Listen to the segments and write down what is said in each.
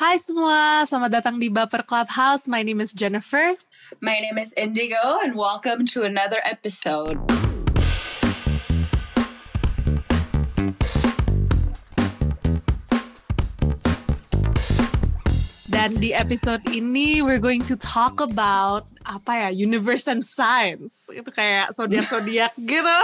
Hai semua, selamat datang di Baper Clubhouse. My name is Jennifer. My name is Indigo, and welcome to another episode. Dan di episode ini we're going to talk about apa ya, universe and science. Itu kayak zodiak-zodiak gitu.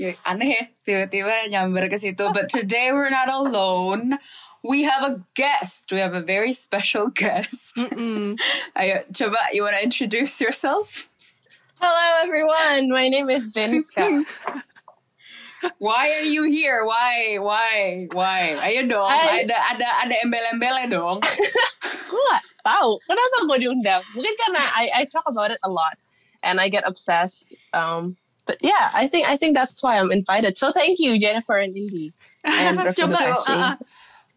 Ya, aneh ya, tiba-tiba nyamber ke situ. But today we're not alone. We have a guest. We have a very special guest. Ayo, coba, you wanna introduce yourself? Hello, everyone. My name is Vinska. Why are you here? Why? Why? Why? Ayo dong, Hai. ada ada ada embel-embelnya dong. gue gak tahu kenapa gue diundang. Mungkin karena I, I talk about it a lot and I get obsessed. Um, but yeah, I think I think that's why I'm invited. So thank you, Jennifer and Indy. And coba uh, uh,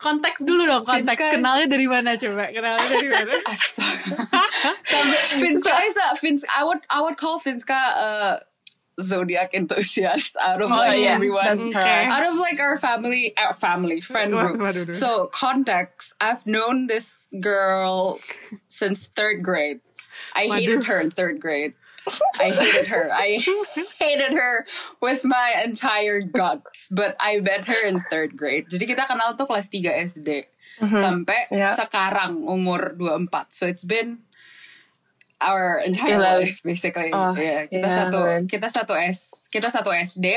konteks dulu dong, konteks. Vinska- Kenalnya dari mana coba? Kenalnya dari mana? Astaga. Finska is a Finska. I would I would call Finska a zodiac enthusiast out of Oh, like yeah, everyone. Okay. out of like our family our family friend group. So context, I've known this girl since third grade. I hated her in third grade. I hated her. I hated her with my entire guts. But I met her in third grade. Jadi kita kenal tuh kelas 3 SD. Sampai Yeah. sekarang umur 24. So it's been our entire Gila. life basically. Oh, yeah, kita yeah, satu man. kita satu S kita satu SD,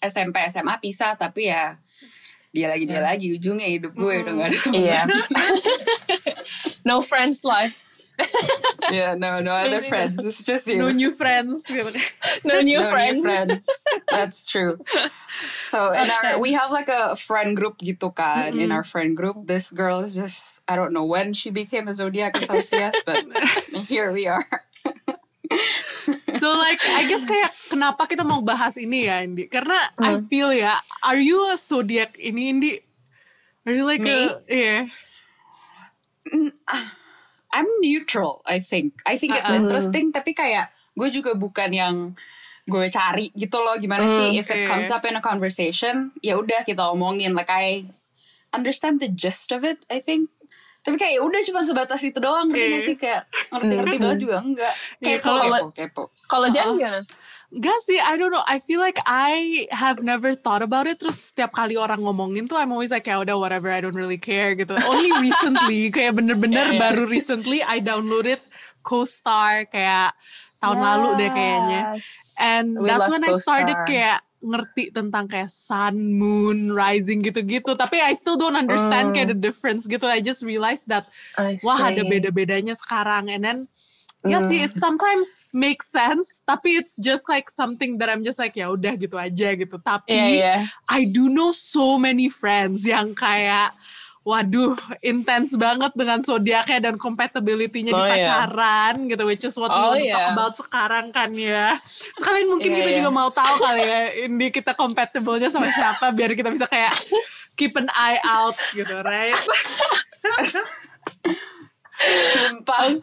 SMP, SMA pisah tapi ya dia lagi dia lagi ujungnya hidup gue udah gak ada teman. Yeah. no friends life. yeah, no, no other friends. It's just you. No new friends. No new No friends. friends. That's true. So in our we have like a friend group gitu kan. In our friend group, this girl is just I don't know when she became a zodiac enthusiast, but here we are. So like I guess kayak kenapa kita mau bahas ini ya Indi? Karena I feel ya, are you a zodiac ini Indi? Are you like Me? a yeah? I'm neutral, I think. I think it's Uh-uh. interesting, tapi kayak gue juga bukan yang gue cari gitu loh gimana sih if it Okay. comes up in a conversation ya udah kita omongin like I understand the gist of it I think tapi kayak ya udah cuma sebatas itu doang ngerti Okay. gak sih kayak ngerti-ngerti banget juga enggak Iya, kepo kalau- kepo kepo Kalau gimana? Enggak sih, I don't know. I feel like I have never thought about it. Terus setiap kali orang ngomongin tuh, I'm always like, ya udah whatever, I don't really care gitu. Only recently, kayak bener-bener Yeah, yeah. baru recently, I downloaded CoStar kayak tahun lalu deh kayaknya. Yes. And We that's when I started kayak ngerti tentang kayak sun, moon, rising gitu-gitu. Tapi I still don't understand kayak the difference gitu. I just realized that I wah ada beda-bedanya sekarang. And then ya sih, it sometimes makes sense. Tapi it's just like something that I'm just like ya udah gitu aja gitu. Tapi Iya, iya. I do know so many friends yang kayak Waduh, intens banget dengan zodiaknya dan compatibility-nya di Oh, iya. pacaran gitu, which is what we Oh, want to talk about sekarang kan ya. Sekalian mungkin Iya, kita iya. juga mau tahu kali ya, ini kita compatible-nya sama siapa biar kita bisa kayak keep an eye out gitu, right? sumpah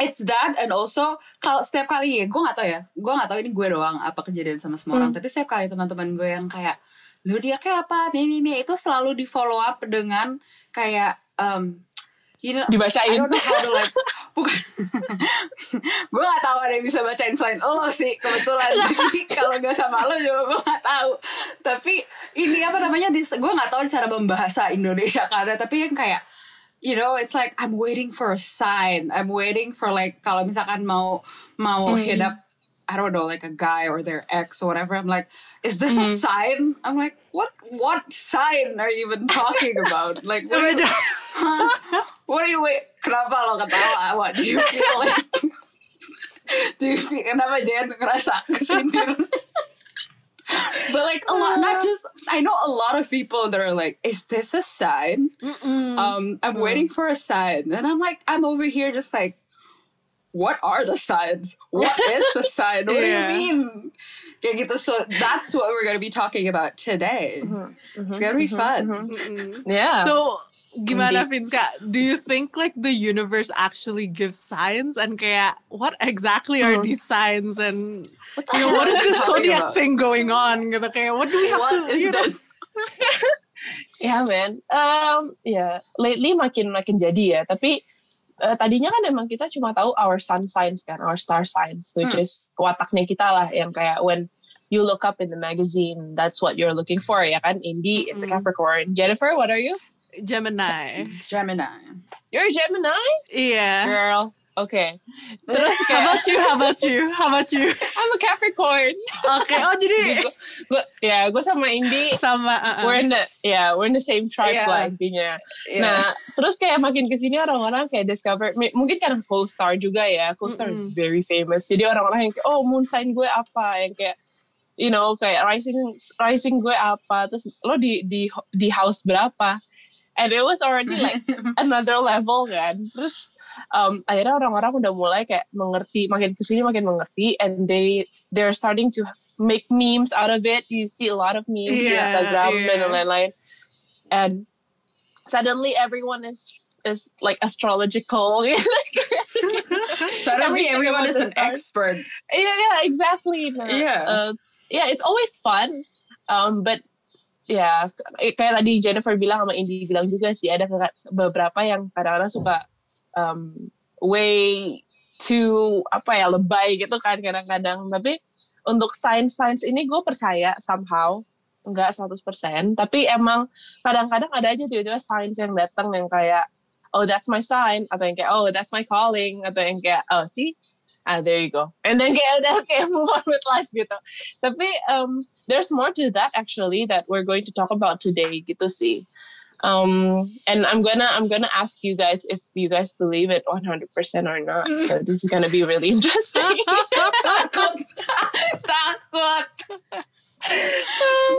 It's that and also kalau setiap kali gue nggak tahu ya, gue nggak tahu ini gue doang apa kejadian sama semua orang. Tapi setiap kali teman-teman gue yang kayak zodiaknya apa, mimi mimi itu selalu di follow up dengan kayak um, you know, Dibacain. I don't know how to like bukan gue gak tahu ada yang bisa bacain selain lo sih kebetulan jadi kalau gak sama lo juga gue gak tahu tapi ini apa namanya gue gak tahu cara membahasa Indonesia karena tapi yang kayak you know it's like I'm waiting for a sign I'm waiting for like kalau misalkan mau mau hmm. hit up I don't know like a guy or their ex or whatever I'm like is this a hmm. sign I'm like what what sign are you even talking about like what are you, Huh? What do you wait? Kenapa lo ketawa? What do you feel like? do you feel kenapa Jen ngerasa kesindir? But like a lot, not uh. just I know a lot of people that are like, "Is this a sign?" Um, I'm waiting for a sign, and I'm like, I'm over here just like, what are the signs? What is a sign? What Yeah. do you mean? Kayak gitu. So that's what we're gonna be talking about today. Mm-hmm. Mm-hmm. It's gonna be mm-hmm. fun. Yeah. So gimana Vinska? Do you think like the universe actually gives signs and kayak what exactly are these signs and What you know, what is this zodiac about? thing going on? Gitu kayak what do we have What to is you know? this? yeah, man. Um, yeah, lately makin makin jadi ya. Tapi uh, tadinya kan emang kita cuma tahu our sun signs kan, our star signs, which Hmm. is wataknya kita lah yang kayak when you look up in the magazine, that's what you're looking for ya kan. Indy is a Mm. Capricorn. Jennifer, what are you? Gemini. Gemini. You're a Gemini, Iya. girl. Okay. Terus How kayak about you? How about you? How about you? I'm a Capricorn. Oke. Oh jadi Gue, ya, gue sama Indy. sama. uh-uh. We're in the, yeah, we're in the same tribe Yeah. lah intinya. Yeah. Nah, terus kayak makin ke sini orang-orang kayak discover, mungkin karena co-star juga ya, co-star is Mm-mm. very famous. Jadi orang-orang yang kayak, oh moon sign gue apa, yang kayak, you know, kayak rising rising gue apa, terus lo di di di house berapa, and it was already like another level kan. Terus um, akhirnya orang-orang udah mulai kayak mengerti, makin kesini makin mengerti, and they they're starting to make memes out of it. You see a lot of memes di Iya, Instagram dan lain-lain, and suddenly everyone is is like astrological. Suddenly Everything everyone is an stars. expert. yeah, yeah, exactly. Yeah. uh, yeah, it's always fun. Um, but ya k- kayak tadi Jennifer bilang sama Indy bilang juga sih ada beberapa yang kadang-kadang suka um, way too apa ya lebay gitu kan kadang-kadang. Tapi untuk science-science ini gue percaya somehow enggak 100% tapi emang kadang-kadang ada aja tiba-tiba science yang datang yang kayak oh that's my sign atau yang kayak oh that's my calling atau yang kayak oh see ah there you go and then udah kayak move on with life gitu tapi um, there's more to that actually that we're going to talk about today gitu sih um, and I'm gonna I'm gonna ask you guys if you guys believe it 100% or not so this is gonna be really interesting Takut. Takut.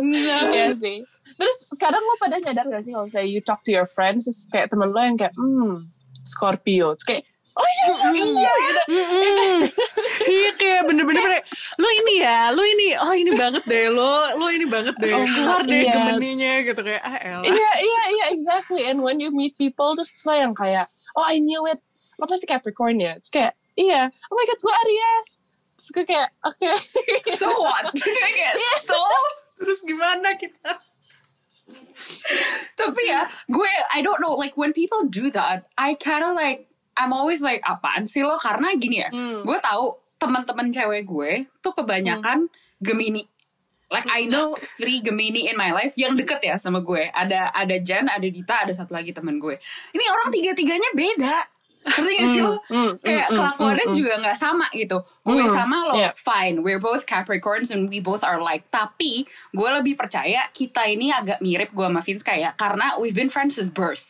No. Iya sih. Terus sekarang lo pada nyadar gak sih kalau misalnya you talk to your friends, terus kayak temen lo yang kayak, hmm, Scorpio. Terus kayak, oh iya, iya, iya. Mm-mm. Iya kayak bener-bener kayak, lo ini ya, lo ini, oh ini banget deh, lo lo ini banget deh, Oh, keluar deh iya. gemeninya gitu kayak, ah elah. Iya, iya, iya, exactly. And when you meet people, terus lo yang kayak, oh I knew it. Lo pasti Capricorn ya. Terus kayak, iya, oh my god, gue Aries. Terus gue kayak, oke. So what? Kayak so Terus gimana kita? Tapi ya, gue I don't know like when people do that, I kind of like I'm always like apaan sih lo karena gini ya. Hmm. Gue tahu teman-teman cewek gue tuh kebanyakan Gemini. Like I know three Gemini in my life yang deket ya sama gue. Ada ada Jen, ada Dita, ada satu lagi teman gue. Ini orang tiga-tiganya beda. Ngerti gak sih lo? Hmm, hmm, Kayak hmm, kelakuannya hmm, hmm. juga nggak sama gitu. Gue Hmm, sama lo yeah. fine. We're both Capricorns and we both are like. Tapi gue lebih percaya kita ini agak mirip gue sama Vince kayak karena we've been friends since birth.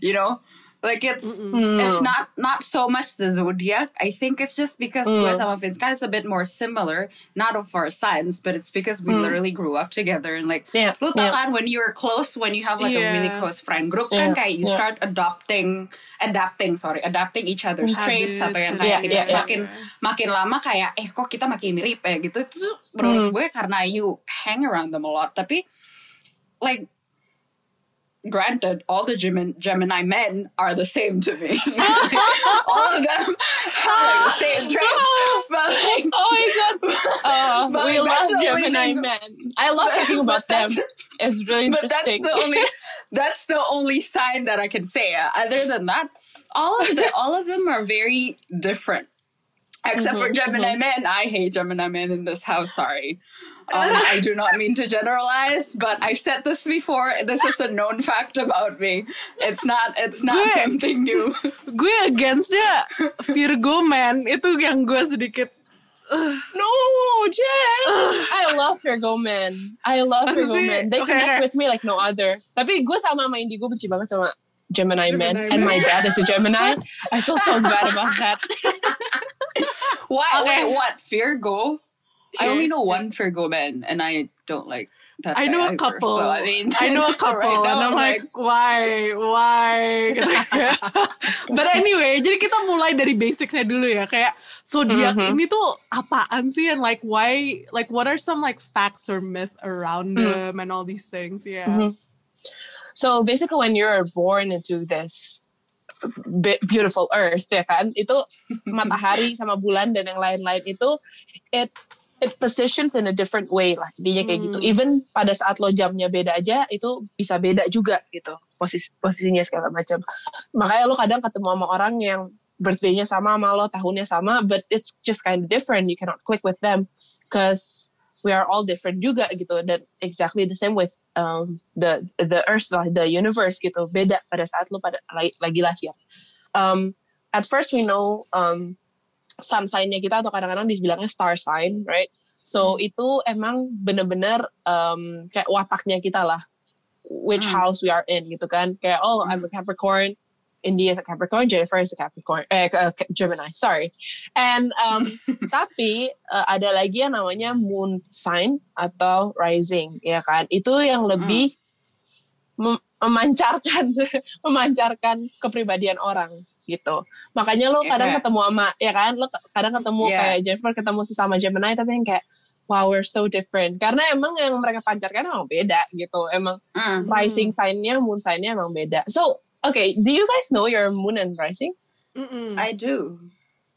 You know? Like it's Hmm. it's not not so much the zodiac. I think it's just because Mm. gue sama Vince is a bit more similar, not of our signs, but it's because we Mm. literally grew up together and like Yeah, lu tau yeah. kan when you're close, when you have like a Yeah. really close friend group kan Yeah, kayak you yeah. start adopting, adapting sorry, adapting each other's traits Habits apa yang kayak Yeah, yeah, yeah. makin makin lama kayak eh kok kita makin mirip ya gitu itu menurut Hmm. gue karena you hang around them a lot tapi like granted all the Gemini, Gemini men are the same to me all of them have like the same traits but like Oh my god. But we love that's the only Gemini thing- men. I love talking about them. It's really but that's the only that's the only sign that I can say. Other than that, all of the all of them are very different. Except for Mhm, Gemini men, I hate Gemini men in this house. Sorry, um, I do not mean to generalize, but I said this before. This is a known fact about me. It's not. It's not Gue- something new. Gue againstnya Virgo man, itu yang gue sedikit, No, Jen. I love Virgo men. I love Virgo sih? men. They Okay, connect with me like no other. Tapi gue sama sama Indi, gue benci banget sama Gemini, men. Gemini And men. my dad is a Gemini. I feel so bad about that. Why? Okay. Wait, what? Virgo? I only know one Virgo man, and I don't like that. I know a either. couple. So, I mean, I know a couple, right now, and I'm like, why, why? Gitu. But anyway, jadi kita mulai dari basicsnya dulu ya, kayak zodiak Mhm. ini tuh apaan sih, and like why, like what are some like facts or myth around Hmm. them and all these things, yeah. Mhm. So basically, when you're born into this beautiful earth, ya kan, itu matahari sama bulan dan yang lain-lain itu, it it positions in a different way lah intinya kayak gitu. Hmm. even pada saat lo jamnya beda aja itu bisa beda juga gitu posisi posisinya segala macam. Makanya lo kadang ketemu sama orang yang birthday-nya sama sama lo tahunnya sama but it's just kind of different. You cannot click with them because we are all different juga gitu. Dan exactly the same with um, the the earth lah the universe gitu. Beda pada saat lo pada lagi lahir. Um, at first we know um, sun sign-nya kita atau kadang-kadang dibilangnya star sign right so itu emang bener-bener um, kayak wataknya kita lah which Hmm. house we are in gitu kan kayak oh I'm a Capricorn India is a Capricorn, Jennifer is a Capricorn, eh, uh, Gemini, sorry. And um, tapi uh, ada lagi yang namanya moon sign atau rising, ya kan? Itu yang lebih mem- memancarkan memancarkan kepribadian orang gitu. Makanya lo Ya, kadang kayak- ketemu sama ya kan, lo kadang ketemu Yeah. kayak Jennifer ketemu sesama Gemini tapi yang kayak wow we're so different. Karena emang yang mereka pancarkan emang beda gitu. Emang Mm. rising sign-nya, moon sign-nya emang beda. So, okay, do you guys know your moon and rising? Mm-mm. I do.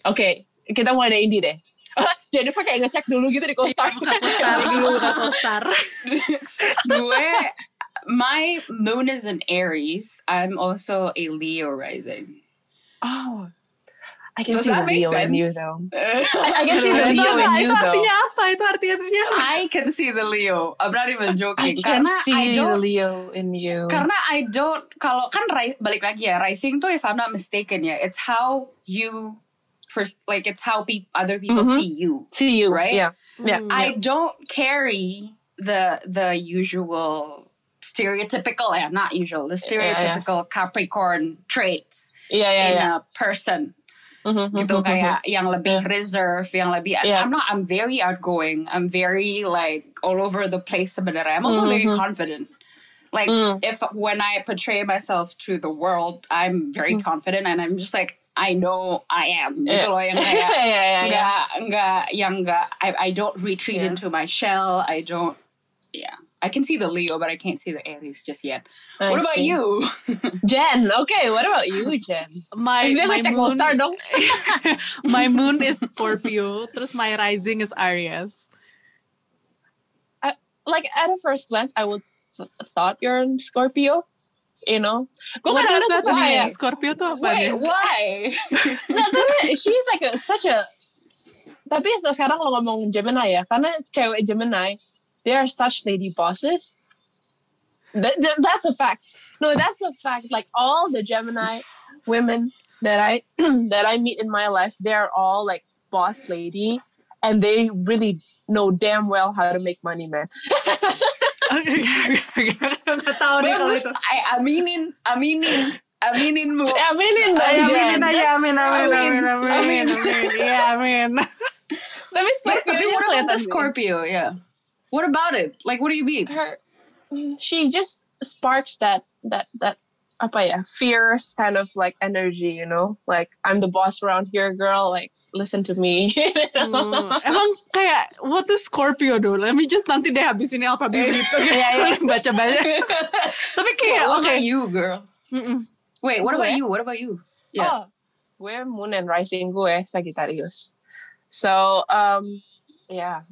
Oke, kita mulai dari Indi deh. Jennifer kayak ngecek dulu gitu di co-star. Buka co-star dulu, co-star. Gue, my moon is in Aries. I'm also a Leo rising. Oh, I can Does see the that make Leo in you though. I, I can see the Itu, Leo enggak, in itu you though. artinya apa? Itu artinya artinya apa? I can see the Leo. I'm not even joking. I can Karena see I the don't Leo in you. Karena I don't kalau kan ri- balik lagi ya rising tuh if I'm not mistaken ya it's how you pers- like it's how peop other people Mhm. see you. see you, Right? Yeah, yeah. Mm. I don't carry the the usual stereotypical yeah not usual the yeah. stereotypical Capricorn traits yeah, yeah, in yeah. a person Mhm, gitu mhm, kayak yang lebih reserve yang lebih Yeah. I'm not I'm very outgoing I'm very like all over the place sebenarnya I'm also very Mhm. confident like Mm. if when I portray myself to the world I'm very confident and I'm just like I know I am Yeah. gitu loh yang yeah, kayak yeah, yeah, yeah. nggak nggak yang nggak I, I don't retreat Yeah. into my shell I don't yeah I can see the Leo but I can't see the Aries just yet I what about see. you Jen? Okay, what about you, Jen? My, Ini my ngecek moon, co-star dong. my moon is Scorpio, terus my rising is Aries. like at a first glance, I would th- thought you're in Scorpio. You know, gue What does that suka mean? Scorpio tuh apa wait nih? why no, tapi she's like a, such a tapi sekarang kalau ngomong Gemini ya karena cewek Gemini they are such lady bosses that, that- that's a fact no that's a fact like all the Gemini women that I that I meet in my life they are all like boss lady and they really know damn well how to make money man Gak tau nih kalau bagus itu. I aminin aminin aminin mu aminin Ay, dong, amin Jen. aja, amin, amin, Amin. amin, amin, Amin. amin. Iya, amin. tapi Wait, Scorpio tapi nya what about kelihatan the sih. Scorpio yeah what about it like what do you mean her she just sparks that that that apa ya fierce kind of like energy you know like I'm the boss around here girl like listen to me Hmm, Emang kayak what is Scorpio do? Let me just nanti deh habis ini alfabet gitu. Iya, iya. Baca-baca. Tapi kayak what oke. about you girl Mm-mm. wait what about you what about you yeah oh gue moon and rising gue Sagittarius so um yeah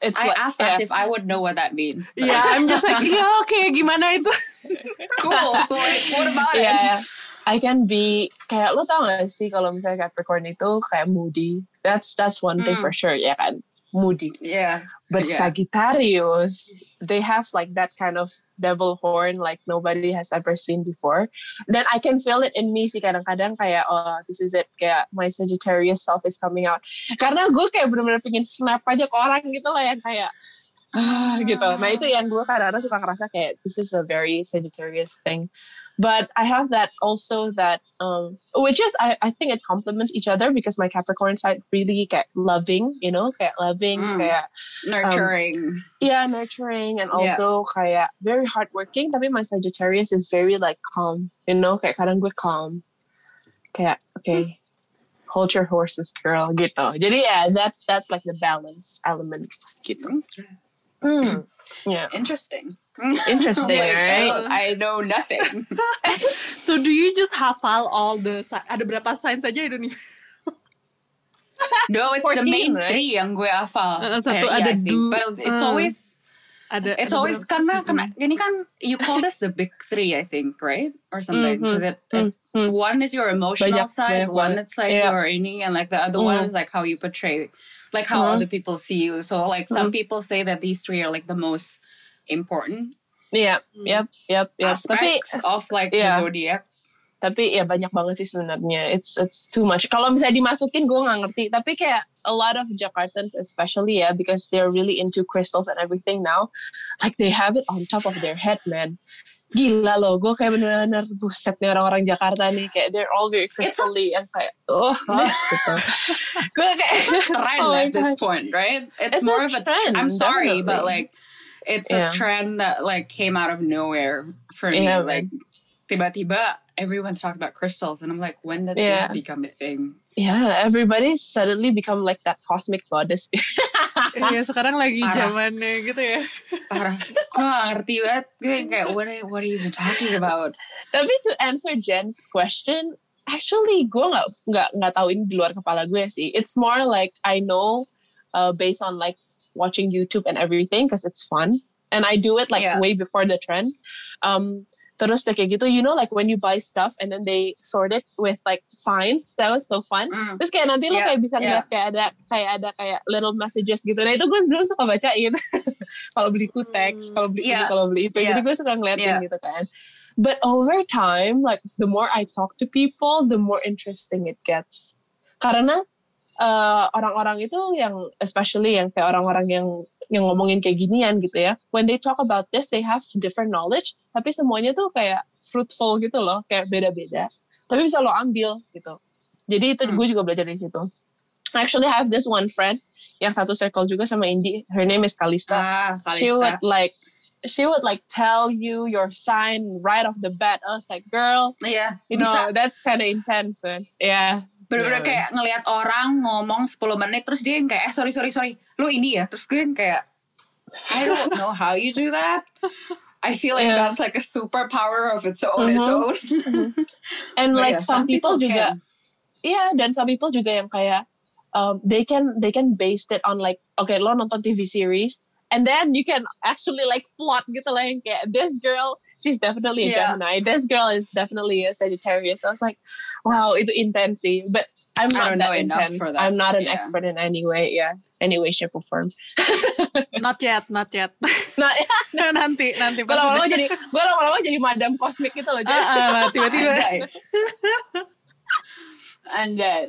it's I like asked yeah. as if I would know what that means. Iya, I'm just like, iya oke, gimana itu? cool. Like what about it? Yeah. I can be kayak lo tau gak sih kalau misalnya Capricorn itu kayak moody? That's that's one thing Mm. for sure ya kan? Moody. Yeah. But Yeah. Sagittarius, they have like that kind of devil horn like nobody has ever seen before. Then I can feel it in me sih kadang-kadang kayak oh this is it kayak my Sagittarius self is coming out. Karena gue kayak bener-bener pengen snap aja ke orang gitu lah yang kayak ah, gitu. Nah itu yang gue kadang-kadang suka ngerasa kayak this is a very Sagittarius thing. But I have that also that um which is I, I think it complements each other because my Capricorn side really kayak loving, you know, kayak loving, Mm. kayak nurturing yeah nurturing and Yeah. also kayak very hardworking tapi my Sagittarius is very like calm you know kayak kadang gue calm kayak okay hold your horses girl gitu jadi yeah that's that's like the balance element gitu Hmm. yeah interesting Interesting, Like, right? I know nothing. So do you just hafal all the si- ada berapa sign saja Indonesia? No, it's the main right? three yang gue hafal. Uh, satu Eh, ada iya But it's uh. always Ada It's ada always beberapa. karena karena ini kan you call this the big three I think right or something because it, it- Mhm. one is your emotional Banyak- side banyak one banget. it's like Yeah. your ini and like the other one Mhm. is like how you portray like how Mhm. other people see you so like some people say that these three are like the most important Iya, Hmm. yep, yep, yep. Tapi aspects of like yeah. the zodiac tapi ya banyak banget sih sebenarnya. It's it's too much. Kalau misalnya dimasukin gue nggak ngerti. Tapi kayak a lot of Jakartans especially ya because they're really into crystals and everything now. Like they have it on top of their head, man. Gila loh, gue kayak bener-bener buset nih orang-orang Jakarta nih kayak they're all very crystally and kayak oh, oh gitu. gue kayak trend Oh my at this gosh. point right it's, It's a more of a trend, I'm sorry but like it's Yeah. a trend that like came out of nowhere for me Yeah, like tiba-tiba everyone's talking about crystals and I'm like when did Yeah. this become a thing Yeah, everybody suddenly become like that cosmic goddess. Iya sekarang lagi Parah. zamannya gitu ya. parah gue gak ngerti banget gue kayak what are, what are you even talking about Tapi to answer Jen's question, actually gue nggak nggak nggak tahu ini di luar kepala gue sih. It's more like I know uh, based on like watching YouTube and everything because it's fun, and I do it like Yeah. way before the trend. Um, terus kayak gitu, you know, like when you buy stuff and then they sort it with like signs. That was so fun. Mm. Terus kayak nanti lo Yeah, kayak bisa yeah. ngeliat kayak ada kayak ada kayak little messages gitu. Nah itu gue dulu suka bacain. kalau beli kutex, Hmm. kalau beli ini, Yeah, kalau beli itu. yeah. Jadi gue suka ngeliatin Yeah. gitu kan. But over time, like the more I talk to people, the more interesting it gets. Karena uh, orang-orang itu yang especially yang kayak orang-orang yang yang ngomongin kayak ginian gitu ya. When they talk about this, they have different knowledge, tapi semuanya tuh kayak fruitful gitu loh, kayak beda-beda. Tapi bisa lo ambil gitu. Jadi itu Hmm. gue juga belajar dari situ. Actually, I have this one friend yang satu circle juga sama Indi. Her name is Kalista. ah she would Kalista like, she would like tell you your sign right off the bat. I was like, girl, iya you bisa know that's kind of intense, man. Yeah. bener-bener Yeah. kayak ngelihat orang ngomong 10 menit terus dia yang kayak eh sorry sorry sorry lu ini ya terus gue yang kayak I don't know how you do that I feel like Yeah. that's like a superpower of its own its Mhm. own And But like yeah, some, people, juga, can. iya, dan some people juga yang kayak um, they can they can base it on like, okay, lo nonton TV series, and then you can actually like plot gitu lah yang kayak this girl, she's definitely a Yeah. Gemini, this girl is definitely a Sagittarius. I was like, wow, itu intense. But I'm not don't that know enough intense. for that. I'm not an Yeah. expert in any way, yeah, any way, shape, or form. Not yet, not yet. Nah, nanti, nanti. gue lama-lama jadi gue lama-lama jadi madam kosmik gitu loh. Ah, ah, lah, tiba-tiba. Anjay. Anjay.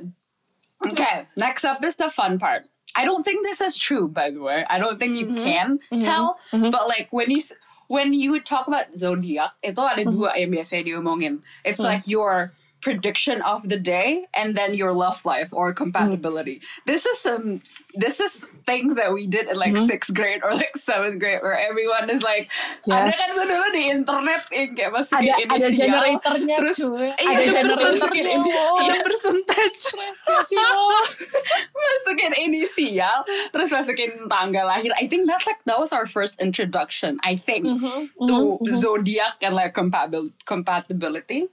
Okay, next up is the fun part. I don't think this is true, by the way. I don't think you Mhm. can Mhm. tell. Mhm. But like when you when you talk about zodiac, itu ada dua yang biasanya diomongin. It's Mhm. like your prediction of the day and then your love life or compatibility. This is some this is things that we did in like Mhm. sixth grade or like seventh grade where everyone is like ada Yes. kan dulu di internet yang kayak masukin ada ada inisial generatornya terus cuy iya, ada ada generatornya masukin inisial. Ada percentage. masukin inisial terus masukin tanggal lahir I think that's like that was our first introduction I think Mhm, to mhm, mhm. zodiac and like compabil- compatibility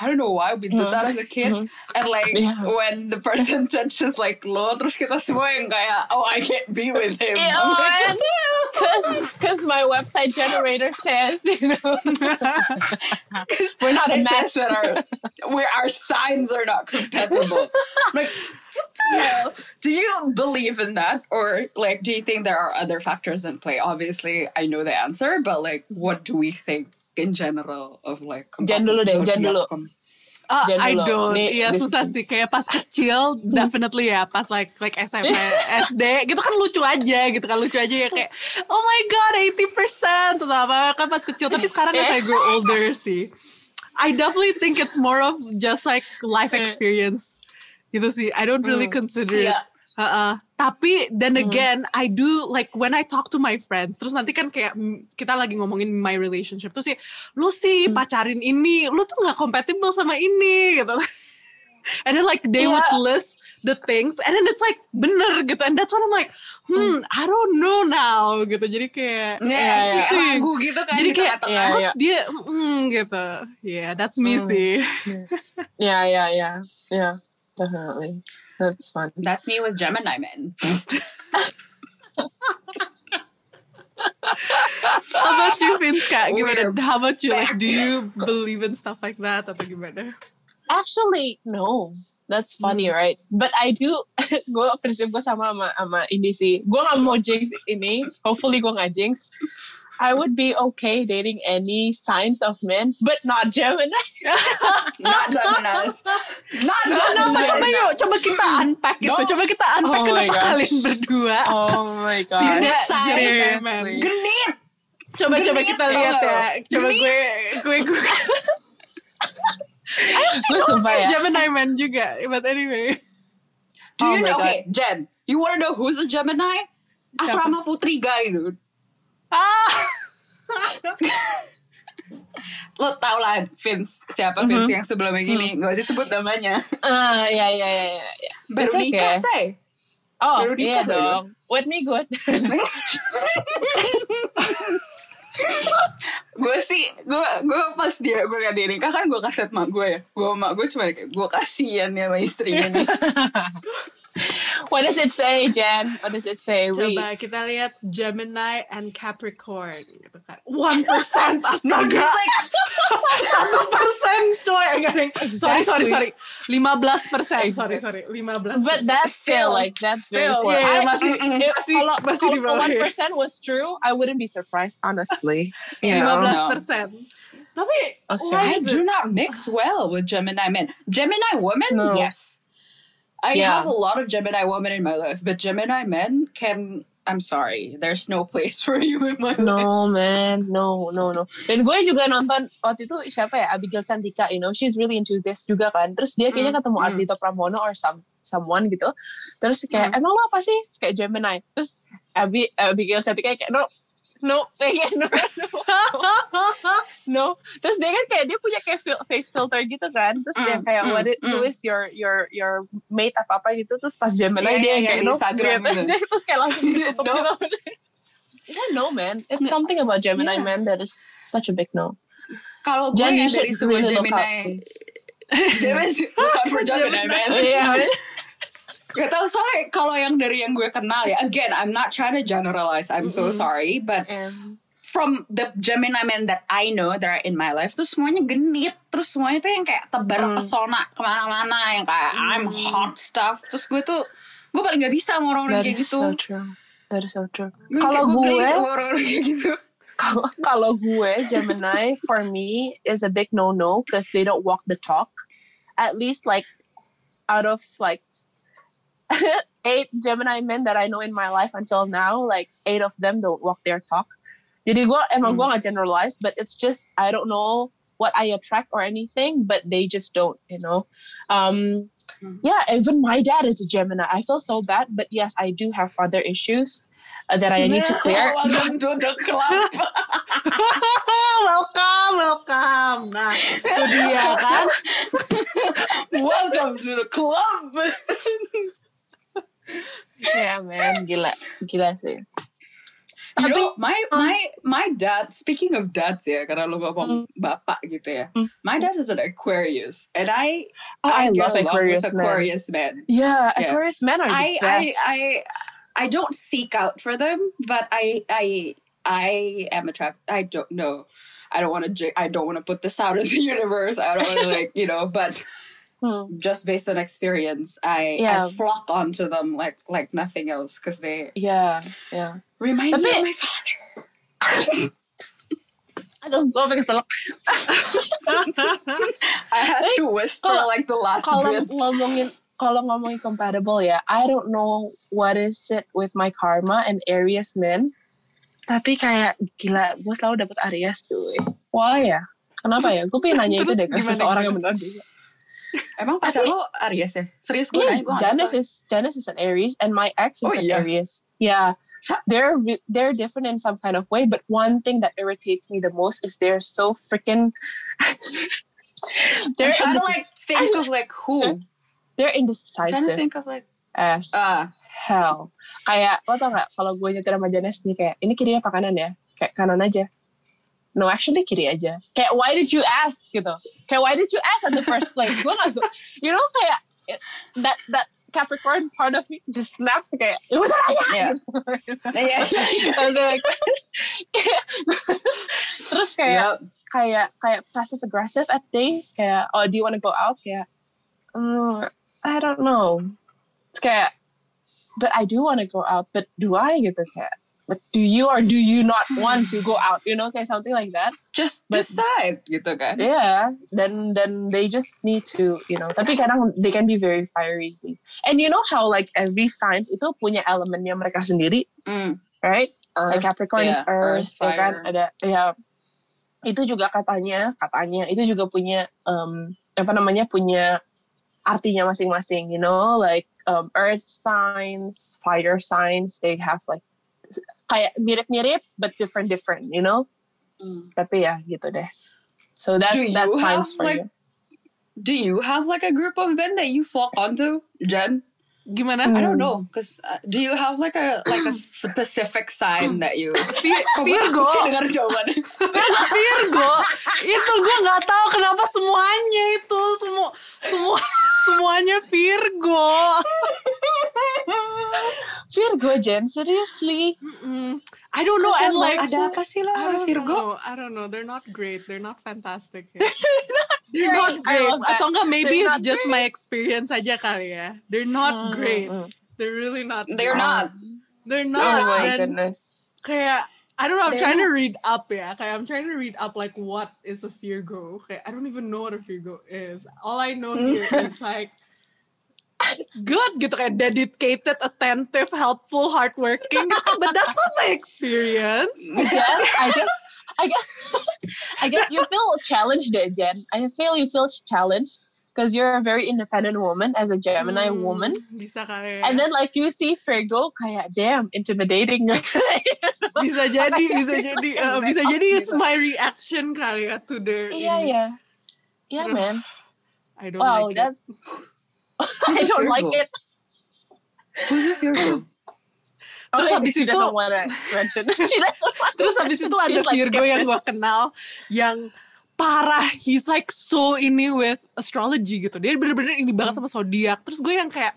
I don't know why we did that as a kid and like Yeah. when the person touches like low terus kita semua yang kayak oh I can't be with him Yeah, I'm like, man. Cause, cause my website generator says, you know, 'Cause we're not a match. that our where our signs are not compatible. like? Do you believe in that, or like, do you think there are other factors in play? Obviously, I know the answer, but like, what do we think in general of like? Jen dulu deh, Jen dulu. Jangan I don't. Iya susah sih. Kayak pas kecil, definitely ya. Pas like like SMP, SD, gitu kan lucu aja gitu kan lucu aja ya kayak oh my god 80% atau apa kan pas kecil. Tapi sekarang as I grow older sih, I definitely think it's more of just like life experience gitu sih. I don't really Hmm. consider it Yeah. Uh-uh. Tapi then Hmm. again, I do like when I talk to my friends. Terus nanti kan kayak kita lagi ngomongin my relationship. Terus sih, lu sih Hmm. pacarin ini, lu tuh nggak compatible sama ini gitu. And then like they would Iya. list the things, and then it's like bener gitu. And that's when I'm like, hmm, I don't know now gitu. Jadi kayak Yeah, Iya, iya. kayak ragu gitu kan Jadi di kayak, tengah-tengah. Iya, kok iya. dia hmm gitu. Yeah, that's me Hmm. sih. Yeah, yeah, yeah, yeah. definitely. That's fun. That's me with Gemini men. How about you, Vinska? Gimana? We're How about you? Like, do you believe in stuff like that atau gimana? Actually, no. That's funny, mm. right? But I do, gue prinsip gue sama sama, sama ini sih. Gue gak mau jinx ini. Hopefully gue gak jinx. I would be okay dating any signs of men, but not Gemini. Not Geminis. Not Kenapa? Coba yuk, coba kita unpack itu. No. Coba kita unpack Oh kenapa gosh. kalian berdua. Oh my god. Tidak Gemini man. Genit. Coba coba Genit kita tau lihat nggak ya. Coba Genit. gue gue gue Gue sumpah ya. Gemini man juga. But anyway. Do Oh you my know? Okay, Jen. You wanna know who's a Gemini? Asrama Putri guy, dude. Ah. Lo tau lah Vince siapa Mhm. Vince yang sebelumnya gini Gak disebut namanya Ah, ya ya ya ya. ya. Baru It's nikah okay. say Oh, Baru iya nikah baru. dong. With me good. gue sih gue gue pas dia gue dia nikah kan gue kasih mak gue ya gue mak gue cuma kayak gue kasihan ya sama istrinya nih What does it say, Jen? What does it say? Read. Coba kita lihat Gemini and Capricorn. One percent astaga. It's like Satu persen coy. Enggak, enggak. Sorry, sorry, sorry. Lima belas persen. Sorry, Exactly. sorry. Lima belas But that's Still, still, like that's still, very yeah, yeah, I- masih- mm-mm. If- masih- kalau masih di bawah one was true, I wouldn't be surprised, honestly. Yeah, Lima belas persen. Tapi Okay. I do not mix well with Gemini men. Gemini women, No. yes. I Yeah. have a lot of Gemini women in my life, but Gemini men can. I'm sorry, there's no place for you in my life. No man, no, no, no. Dan gue juga nonton waktu itu siapa ya Abigail Cantika, you know, she's really into this juga kan. Terus dia Mm, kayaknya ketemu mm. Ardhito Pramono or some someone gitu. Terus kayak Mm. emang lo apa sih? Kayak Gemini. Terus Abi, Abigail Cantika kayak no, no, kayak no, no, no. Terus dia kan kayak dia punya kayak fil- face filter gitu kan. Terus dia Mm, kayak mm, what it, mm. is your your your mate apa apa gitu. Terus pas Gemini Iya, dia iya, yang iya, kayak di no, Instagram gitu. gitu. Terus kayak langsung ditutup No. gitu. Yeah, no man. It's No. something about Gemini Yeah. man that is such a big no. Kalau gue Jen, ya dari semua really Gemini, Gemini, out for Gemini man. Yeah. Gak tau soalnya kalau yang dari yang gue kenal ya, again, I'm not trying to generalize, I'm so Mm-mm. sorry, but And from the Gemini men that I know that are in my life tuh semuanya genit terus semuanya tuh yang kayak tebar Hmm. pesona ke mana-mana yang kayak I'm hot stuff terus gue tuh gue paling gak bisa sama orang-orang kayak gitu so true. That is so true. Kalau gue geli gue, sama orang-orang kayak gitu kalau kalau gue Gemini for me is a big no no because they don't walk the talk. At least like out of like eight Gemini men that I know in my life until now, like eight of them don't walk their talk. Jadi gue emang gue gak generalize, but it's just I don't know what I attract or anything, but they just don't, you know. Um, Hmm. yeah, even my dad is a Gemini. I feel so bad, but yes, I do have father issues uh, that I need to clear. welcome to the club welcome, welcome. Nah, itu dia kan. welcome to the club yeah, man, gila, gila sih. You know, my my my dad. Speaking of dads ya, karena lu ngomong bapak gitu ya. Hmm. My dad is an Aquarius, and I Oh, I, get love Aquarius, with. Aquarius men. Yeah, Yeah. Aquarius men are I, I best. I I don't seek out for them, but I I I am attracted. I don't know. I don't want to. I don't want to put this out in the universe. I don't want to like you know, but Hmm. just based on experience, I Yeah. I flock onto them like like nothing else because they Yeah, yeah. remind me of my father. Aduh, gue pengen selek. I had to whisper kalau- like the last Kalau ngomongin kalau ngomongin compatible ya, I don't know what is it with my karma and Aries men. Tapi kayak gila, gue selalu dapet Aries tuh. Why ya? Kenapa ya? Gue pengen nanya itu deh ke seseorang yang benar juga. Emang pacar lo Aries ya? Serius gue Yeah, nanya gue Janice is Janice is an Aries and my ex is Oh, an iya? Aries. Yeah. They're re- they're different in some kind of way, but one thing that irritates me the most is they're so freaking I'm they're trying to like think of like who. they're I'm trying to indecisive think of like as ah hell. Kayak lo tau gak kalau gue nyetir sama Janice nih kayak ini kiri apa kanan ya? Kayak kanan aja. No, actually kiri aja. Kayak why did you ask gitu? Kayak why did you ask at the first place? gue su- you know kayak it, that that Capricorn part of me just snapped kayak "Lu ya!" Yeah. gitu. Iya. And then, like, terus kayak Yep. kayak kayak passive aggressive at days kayak oh do you want to go out kayak mm, I don't know it's kayak but I do want to go out but do I gitu kayak but do you or do you not want to go out? You know kayak something like that. Just But- decide gitu kan. yeah then then they just need to you know. Tapi kadang they can be very fiery sih. And you know how like every signs itu punya elemennya mereka sendiri? Mm. right? Like Capricorn is yeah, Earth, earth, ya kan? ada ya. Itu juga katanya katanya itu juga punya um, apa namanya punya artinya masing-masing you know? Like um, Earth signs fire signs they have like kayak mirip-mirip but different different you know Mm. tapi ya gitu deh so that's that's signs for like, you Do you have like a group of men that you flock onto, Jen? Gimana? I Hmm. don't know, cause uh, do you have like a like a specific sign that you? Virgo. sih dengar jawabannya. Virgo. itu gue nggak tahu kenapa semuanya itu semua semua semuanya Virgo. Virgo Jen seriously Mm-mm. I don't know and like. Ada apa sih lo I don't Virgo? know. I don't know. They're not great. They're not fantastic. yeah. They're great. not great. love that. Atau enggak maybe They're it's just great. my experience aja kali ya. They're not Mm, great. mm. They're really not. They're great. not. They're not. oh my Dan goodness Kayak I don't know. I'm They're trying to read up ya. Kayak I'm trying to read up like what is a Virgo. Kayak I don't even know what a Virgo is. All I know here is like good gitu kayak dedicated, attentive, helpful, hardworking. gitu. But that's not my experience. I guess I guess I guess I guess you feel challenged there, Jen. I feel you feel challenged because you're a very independent woman as a Gemini Hmm, woman. Bisa kali. And then like you see Virgo kayak damn intimidating. bisa jadi, bisa jadi, uh, bisa jadi it's gitu. my reaction kali ya to their. yeah, ini. yeah. Yeah, man. I don't Wow, like it. that's I a don't like it. Who's a Virgo? Terus Okay, habis itu- Terus habis itu ada She's like Virgo yang gue kenal yang parah. He's like so ini with astrology gitu. Dia bener-bener ini banget sama zodiak. Terus gue yang kayak,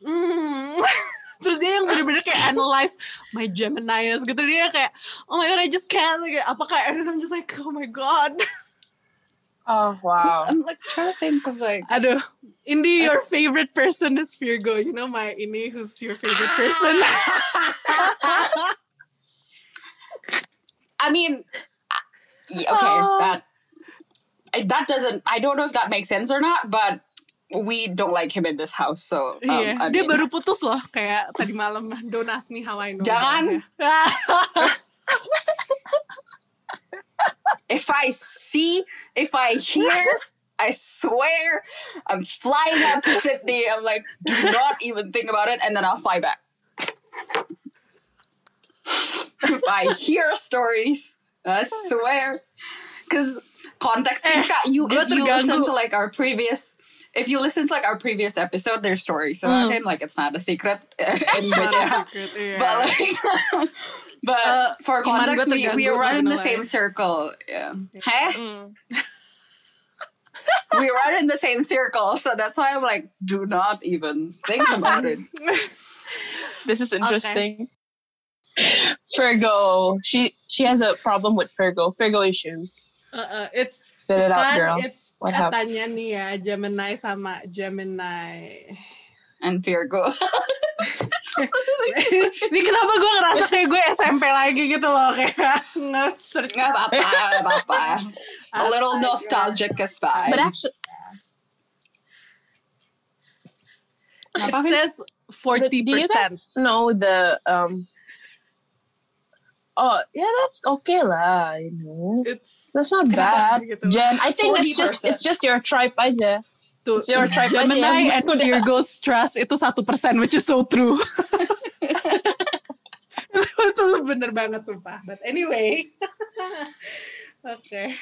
hmm. Terus dia yang bener-bener kayak analyze my Gemini's gitu. Dia kayak, oh my god, I just can't. Kayak, apakah, and I'm just like, oh my god. Oh wow. I'm like trying to think of like Aduh, Indi, your favorite person is Virgo. You know my Ini, who's your favorite person? I mean, okay, Oh. that that doesn't. I don't know if that makes sense or not, but we don't like him in this house. So um, Iya, I dia baru putus loh kayak tadi malam. Don't ask me how I know. Jangan. that. if I see, if I hear, I swear, I'm flying out to Sydney. I'm like, do not even think about it, and then I'll fly back. if I hear stories, I swear, because context Eh, means Kak, you if you listen to like our previous. If you listen to like our previous episode, there's stories about him. Like it's not a secret. It's not a secret, iya. but like but Uh, for iman context we, we run in the gonna same circle yeah Heh? Mm. we run in the same circle so that's why i'm like do not even think about it This is interesting. Virgo. She she has a problem with Virgo. Virgo issues. Uh, uh, it's Spit it out, girl. it's What happened? katanya nih ya Gemini sama Gemini. and virgo Ini kenapa gue ngerasa kayak gue SMP lagi gitu loh kayak nge-search. Nggak apa-apa, nggak apa-apa. a little nostalgic as fine But actually, It says but forty do you percent. guys know the um? Oh yeah, that's okay lah. You know, It's that's not bad. gitu? Jen, I think it's just 40%. it's just your tribe aja. Tuh It's your tribe aja Gemini yang and Virgo's trust itu satu persen, which is so true. itu bener banget sumpah. But anyway, okay.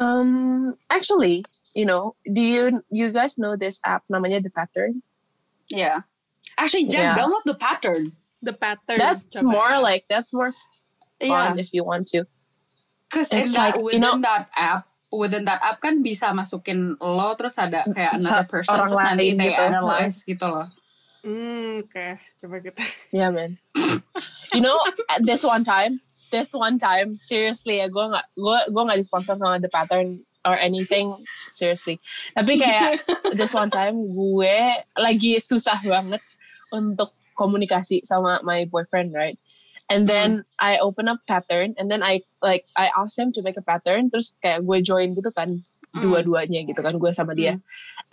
Um, actually, you know, do you you guys know this app namanya The Pattern? yeah actually Jen Yeah. download the pattern The pattern. That's coba more like that's more fun yeah if you want to. because in It's that like, you within know- that app within that app kan bisa masukin lo terus ada kayak another person orang terus nanti they gitu. analyze gitu loh. Hmm, oke. Coba kita. Yeah, man. you know, at this one time, this one time, seriously ya, gue nggak, gue gue nggak disponsor sama The Pattern or anything, seriously. Tapi kayak this one time gue lagi susah banget untuk komunikasi sama my boyfriend, right? And then I open up pattern, and then I like I asked him to make a pattern, terus kayak gue join gitu kan, Mm. dua-duanya gitu kan, gue sama dia.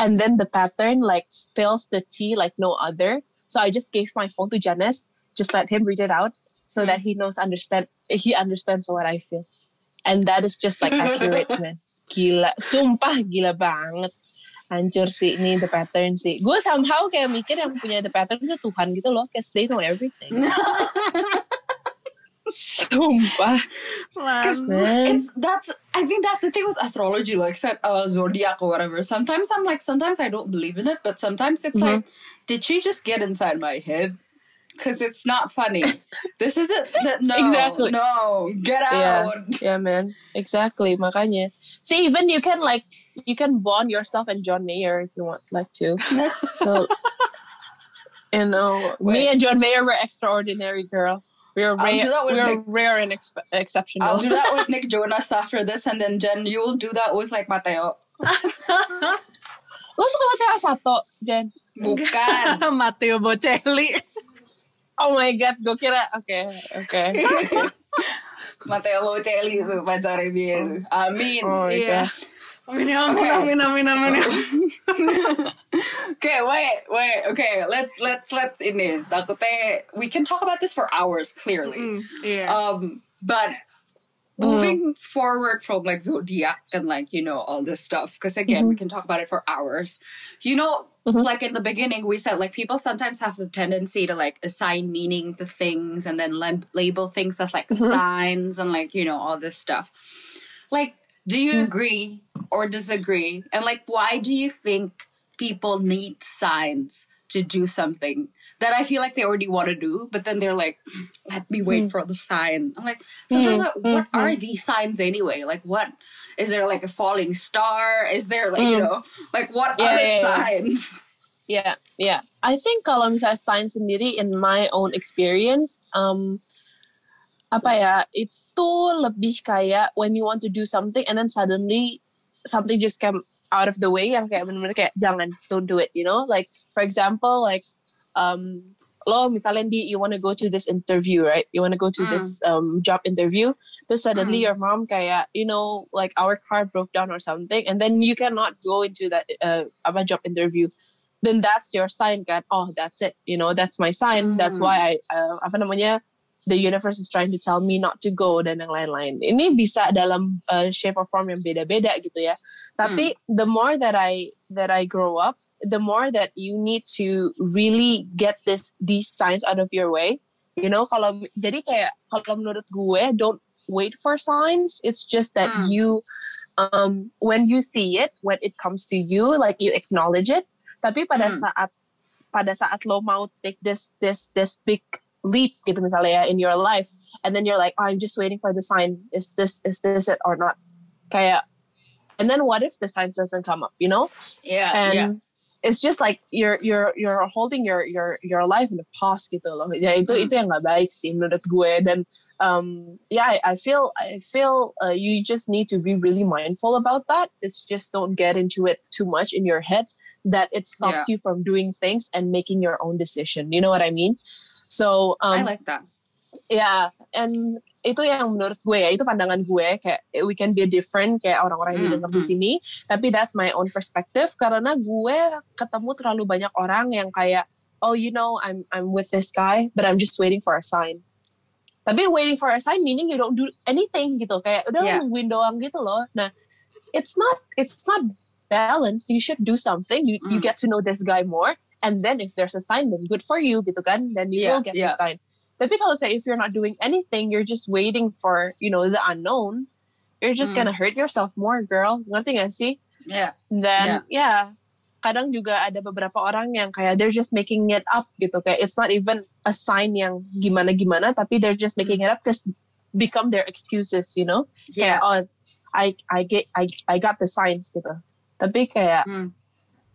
And then the pattern like spills the tea like no other. So I just gave my phone to Janice, just let him read it out so that he knows understand he understands what I feel. And that is just like accurate, man. Gila, sumpah gila banget. Hancur sih ini the pattern sih. Gue somehow kayak mikir yang punya the pattern itu Tuhan gitu loh, cause they know everything. Sumpah, Because man. it's that's I think that's the thing with astrology, like said uh, zodiac or whatever. Sometimes I'm like, sometimes I don't believe in it, but sometimes it's like, did she just get inside my head? Because it's not funny. this isn't that. No, Exactly. No, get out. yeah, yeah, man. Exactly, makanya. See, even you can like you can bond yourself and John Mayer if you want, like to. So, you know, me and John Mayer were extraordinary, girl. We were I'll rare, do that with we were Nick. rare and expe- exceptional. I'll do that with Nick Jonas after this, and then Jen, you will do that with like Mateo. Lo suka Mateo Sato, Jen? Bukan. Matteo Bocelli. Oh my god, gue kira, oke, oke. Mateo Bocelli itu pacarnya dia itu. Amin. Oh, Iya. iya. Ya ampun, Okay. wait, wait. Okay, let's let's let's ini. Takutnya we can talk about this for hours. Clearly, Hmm, Iya. um, but moving forward from like zodiac and like you know all this stuff because again we can talk about it for hours you know Mhm. like in the beginning we said like people sometimes have the tendency to like assign meaning to things and then lab- label things as like signs and like you know all this stuff like do you agree or disagree and like why do you think people need signs to do something that I feel like they already want to do, but then they're like, let me wait for the sign. I'm like, sometimes like, what are these signs anyway? Like, what is there like a falling star? Is there like, you Mm. know, like what Yeah, are yeah, signs? Yeah, yeah. I think kalau misalnya sains sendiri in my own experience, um, apa ya itu lebih kayak when you want to do something and then suddenly something just came out of the way yang kayak bener-bener kayak jangan don't do it, you know? Like for example, like um, lo misalnya di you want to go to this interview, right? You want to go to Mm. this um, job interview. Then suddenly Mm. your mom kayak you know like our car broke down or something, and then you cannot go into that uh, apa job interview then that's your sign kan oh that's it you know that's my sign that's Hmm. why I uh, apa namanya the universe is trying to tell me not to go dan yang lain-lain. Ini bisa dalam uh, shape or form yang beda-beda gitu ya. Tapi the more that I that I grow up the more that you need to really get this these signs out of your way. You know kalau jadi kayak kalau menurut gue don't wait for signs. It's just that Hmm. you um when you see it when it comes to you like you acknowledge it. Tapi pada Hmm. saat pada saat lo mau take this this this big leap gitu misalnya ya in your life and then you're like oh, I'm just waiting for the sign. Is this is this it or not? Kayak and then what if the signs doesn't come up you know? Yeah, and yeah. it's just like you're you're you're holding your your your life in the past gitu loh ya itu itu yang nggak baik sih menurut gue dan um yeah I, I feel I feel uh, you just need to be really mindful about that. It's just don't get into it too much in your head that it stops you from doing things and making your own decision. You know what I mean so um I like that. Ya, and itu yang menurut gue ya, itu pandangan gue kayak we can be different kayak orang-orang yang Hmm, didengar di sini, tapi that's my own perspective karena gue ketemu terlalu banyak orang yang kayak oh you know I'm I'm with this guy but I'm just waiting for a sign. Tapi waiting for a sign meaning you don't do anything gitu kayak udah Yeah. nungguin doang gitu loh. Nah, it's not it's not balanced. You should do something. You you Mm. get to know this guy more and then if there's a sign then good for you gitu kan. Then you Yeah, will get yeah. sign. Tapi kalau say if you're not doing anything, you're just waiting for, you know, the unknown, you're just Mm. gonna hurt yourself more, girl. Ngerti gak sih? Yeah, Dan yeah. kadang juga ada beberapa orang yang kayak they're just making it up gitu. Kayak it's not even a sign yang gimana-gimana, tapi they're just making it up because become their excuses, you know? yeah. Kayak, oh, I I get I I got the signs gitu. Tapi kayak Hmm.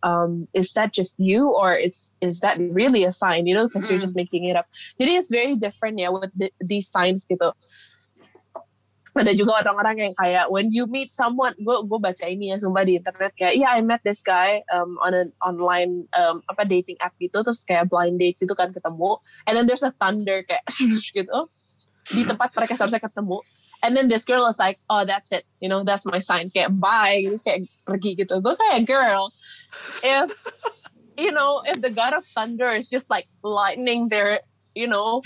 Um, is that just you or it's is that really a sign? You know, because you're just making it up. Jadi it's very different ya with the, these signs gitu. Ada juga orang-orang yang kayak when you meet someone, gue gue baca ini ya sumpah di internet kayak, yeah I met this guy um, on an online um, apa dating app gitu, terus kayak blind date gitu kan ketemu, and then there's a thunder kayak gitu di tempat mereka seharusnya ketemu, and then this girl was like, oh that's it, you know that's my sign, kayak bye, terus kayak pergi gitu. Gue kayak girl, if you know if the god of thunder is just like lightning there you know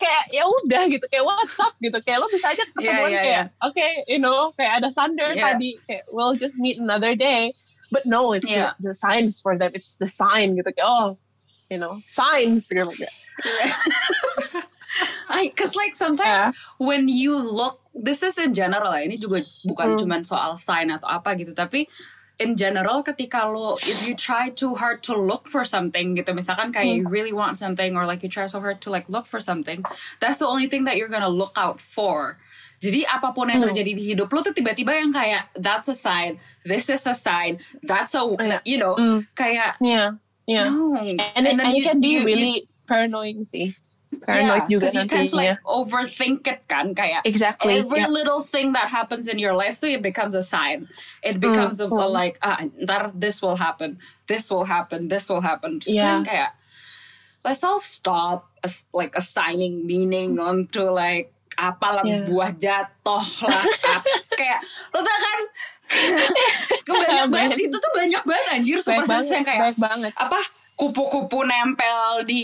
kayak ya udah gitu. Kayak what's up gitu. Kayak lo bisa aja ketemuan yeah, kayak oke you know kayak ada thunder Yeah. tadi. Kayak we'll just meet another day. But no it's Yeah. the, the signs for them. It's the sign gitu. Kayak oh you know signs gitu. Kayak I, cause like sometimes Yeah. when you look, this is in general ya. Ini juga bukan Hmm. cuman soal sign atau apa gitu, tapi in general ketika lo if you try too hard to look for something gitu, misalkan kayak you really want something or like you try so hard to like look for something, that's the only thing that you're gonna look out for. Jadi apa pun yang Hmm. terjadi di hidup lo tuh tiba-tiba yang kayak that's a sign, this is a sign, that's a Yeah. you know Mm. kayak yeah yeah no. and, it, and it can be really paranoid sih paranoid yeah, juga because you tend to like nantinya overthink it kan kayak exactly every yeah. little thing that happens in your life so it becomes a sign it becomes a, a mm. like ah ntar this will happen this will happen this will happen Terus Yeah. kayak let's all stop as, like assigning meaning onto like apalah Yeah. buah jatuh lah kayak lo tau kan banyak banget itu tuh banyak banget anjir baik superstitious banget yang kayak baik banget apa kupu-kupu nempel di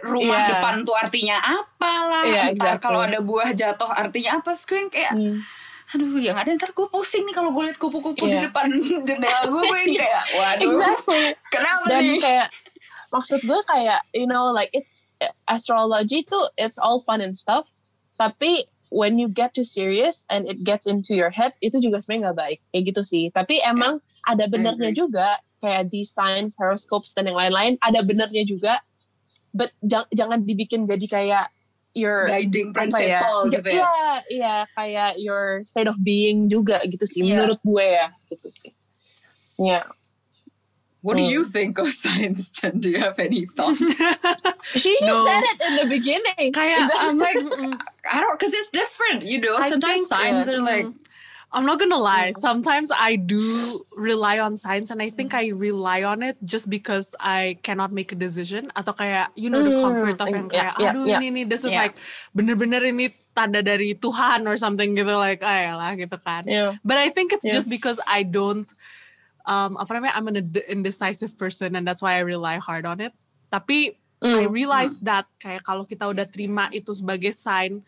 rumah Iya. depan tuh artinya apalah. Iya, ntar exactly. kalau ada buah jatuh artinya apa? Yang kayak Hmm. aduh yang ada ntar gue pusing nih kalau gue liat kupu-kupu di Iya. depan jendela gue. Gue yang kayak waduh exactly. kenapa dan nih? kayak maksud gue kayak you know like it's astrology tuh it's all fun and stuff. Tapi when you get too serious and it gets into your head itu juga sebenarnya nggak baik. Kayak gitu sih. Tapi emang ada benernya juga kayak di signs horoscopes dan yang lain-lain ada benernya juga but jang- jangan dibikin jadi kayak your guiding ya principle gitu ya iya iya kayak your state of being juga gitu sih Iya. menurut gue ya gitu sih ya what do Hmm. you think of science Jen? do you have any thoughts she just No. said it in the beginning Kayak I'm like I don't because it's different you know I sometimes think, signs yeah. are like I'm not gonna lie. Mm. Sometimes I do rely on signs, and I think I rely on it just because I cannot make a decision. Atau kayak you know the Mm, comfort of yang yeah, kayak, yeah, aduh yeah. ini nih, this is Yeah. like bener-bener ini tanda dari Tuhan or something gitu like, ah lah gitu kan. yeah But I think it's Yeah. just because I don't, um, apa namanya, I'm an ind- indecisive person, and that's why I rely hard on it. Tapi I Mm. realize that kayak kalau kita udah terima itu sebagai sign,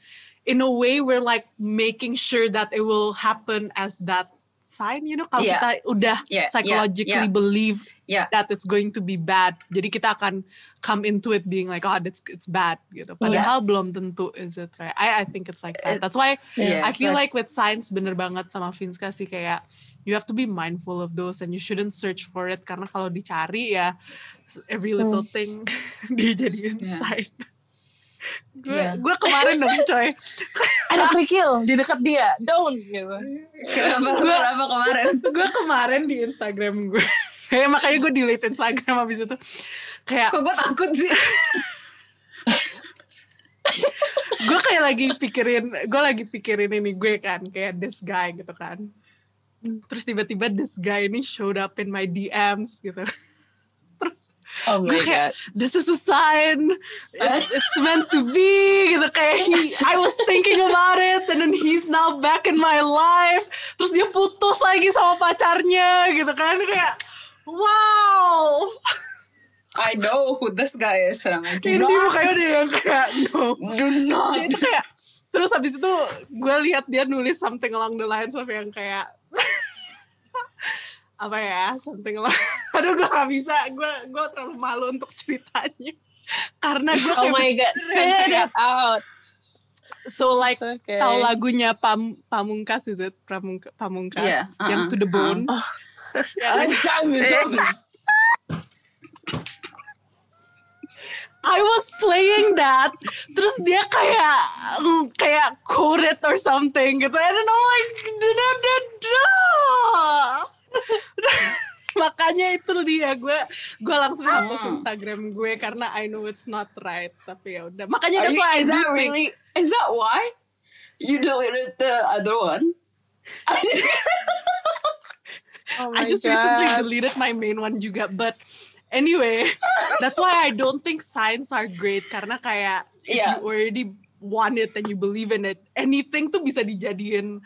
in a way we're like making sure that it will happen as that sign, you know, kalau Yeah. kita udah Yeah, psychologically yeah. believe Yeah. that it's going to be bad, jadi kita akan come into it being like, oh, it's it's bad, gitu. Padahal Yes. belum tentu is it right? I I think it's like that. That's why Yeah, I feel like- like, with science bener banget sama Vinska sih kayak you have to be mindful of those and you shouldn't search for it karena kalau dicari ya every little thing dijadiin Yeah. sign. Gue Yeah. gue kemarin dong coy. Ada kerikil di dekat dia. Don't gitu. Kenapa Gua- kenapa kemarin? gue kemarin di Instagram gue kayak makanya gue delete Instagram habis itu. Kayak kok gue takut sih? Gue kayak lagi pikirin gue lagi pikirin ini gue kan kayak this guy gitu kan. Terus tiba-tiba this guy ini showed up in my DMs gitu. Terus oh my gue kayak god. This is a sign. It's, it's meant to be gitu. Kayak he, I was thinking about it and then he's now back in my life. Terus dia putus lagi sama pacarnya gitu kan. Kayak wow. I know who this guy is and I'm like, do ini not, mukanya udah yang kayak no. Do not. Itu kayak terus habis itu gue lihat dia nulis something along the lines of yang kayak apa ya something along aduh gue gak bisa. Gue gue terlalu malu untuk ceritanya. Karena gue oh my god. spit it out. So like okay tahu lagunya Pam, Pamungkas is it? Pamungka, Pamungkas? Yeah, yang uh-uh, to the bone? Jam, jam. I was playing that, terus dia kayak mm, kayak quote it or something gitu, and then I'm like, da da da. Makanya itu dia gue gue langsung hapus Hmm. Instagram gue karena I know it's not right. Tapi ya udah. Makanya Are that's you- why I is do that think- really? Is that why you deleted the other one? Oh I just recently God. deleted my main one juga, but anyway, that's why I don't think signs are great karena kayak if Yeah. you already want it and you believe in it, anything tuh bisa dijadiin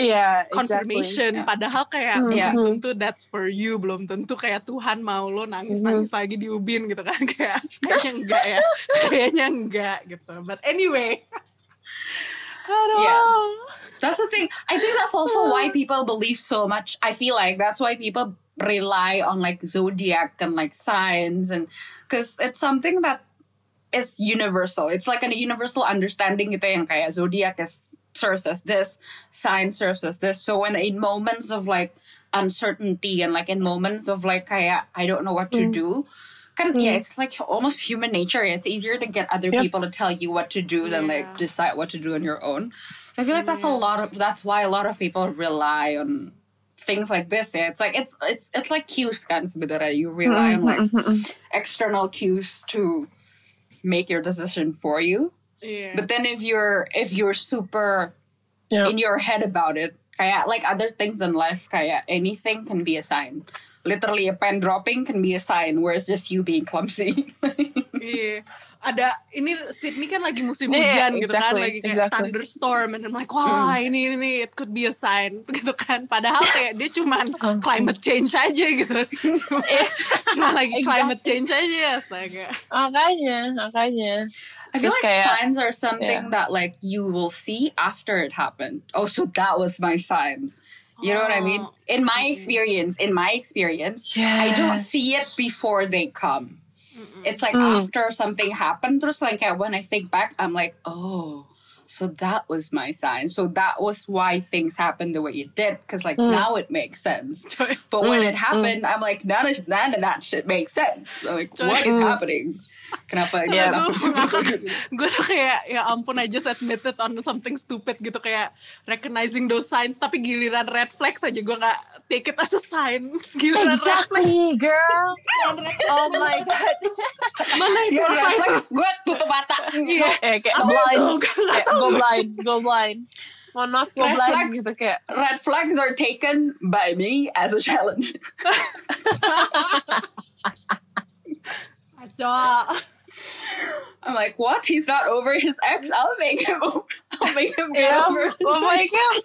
Yeah, confirmation. Yeah. Padahal kayak belum Yeah. tentu that's for you, belum tentu kayak Tuhan mau lo nangis nangis lagi di ubin gitu kan kayak kayaknya enggak ya, kayaknya enggak gitu. But anyway, aduh. Yeah. That's the thing. I think that's also why people believe so much. I feel like that's why people rely on like zodiac and like signs and because it's something that is universal. It's like a universal understanding gitu yang kayak zodiac is serves as this, sign serves as this. So when in moments of like uncertainty and like in moments of like I I don't know what to mm. do, kan yeah, mm. it's like almost human nature. It's easier to get other Yeah. people to tell you what to do than like decide what to do on your own. I feel like that's a lot of that's why a lot of people rely on things like this. Yeah, it's like it's it's it's like cues kan sebenarnya. You rely mm-hmm, on like mm-hmm, mm-hmm. external cues to make your decision for you. Iya. But then if you're if you're super Yeah. in your head about it, kayak like other things in life, kayak anything can be a sign. Literally a pen dropping can be a sign where it's just you being clumsy. Iya. Ada ini Sydney kan lagi musim Yeah, hujan gitu kan, exactly, lagi kayak exactly. thunderstorm and I'm like, wah ini ini it could be a sign gitu kan. Padahal kayak dia cuman climate change aja gitu. Cuma lagi climate change aja astaga. Makanya, makanya. I feel Terus like kayak- signs are something yeah. that like you will see after it happened. Oh, so that was my sign. You know what I mean? Oh, In my experience, in my experience, I don't see it before they come. It's like Mm. after something happened, just like uh, when I think back, I'm like, oh, so that was my sign. So that was why things happened the way it did. Because like Mm. now it makes sense. But when it happened, I'm like, none of, none of that shit makes sense. So like, what is Mm. happening? Kenapa Yeah. gue tuh kayak ya ampun I just admitted on something stupid gitu kayak recognizing those signs tapi giliran red flags aja gue nggak take it as a sign giliran red flags Exactly, girl. oh my god. mana itu Ya, apa reflex gue tutup mata. Iya. Eh, kayak blind. Kayak go blind, go blind. Mohon maaf, go Red blind flags. gitu kayak. Red flags are taken by me as a challenge. Kacau. I'm like, what? He's not over his ex? I'll make him. Over. I'll make him get Yeah. over. his Oh my ex. god.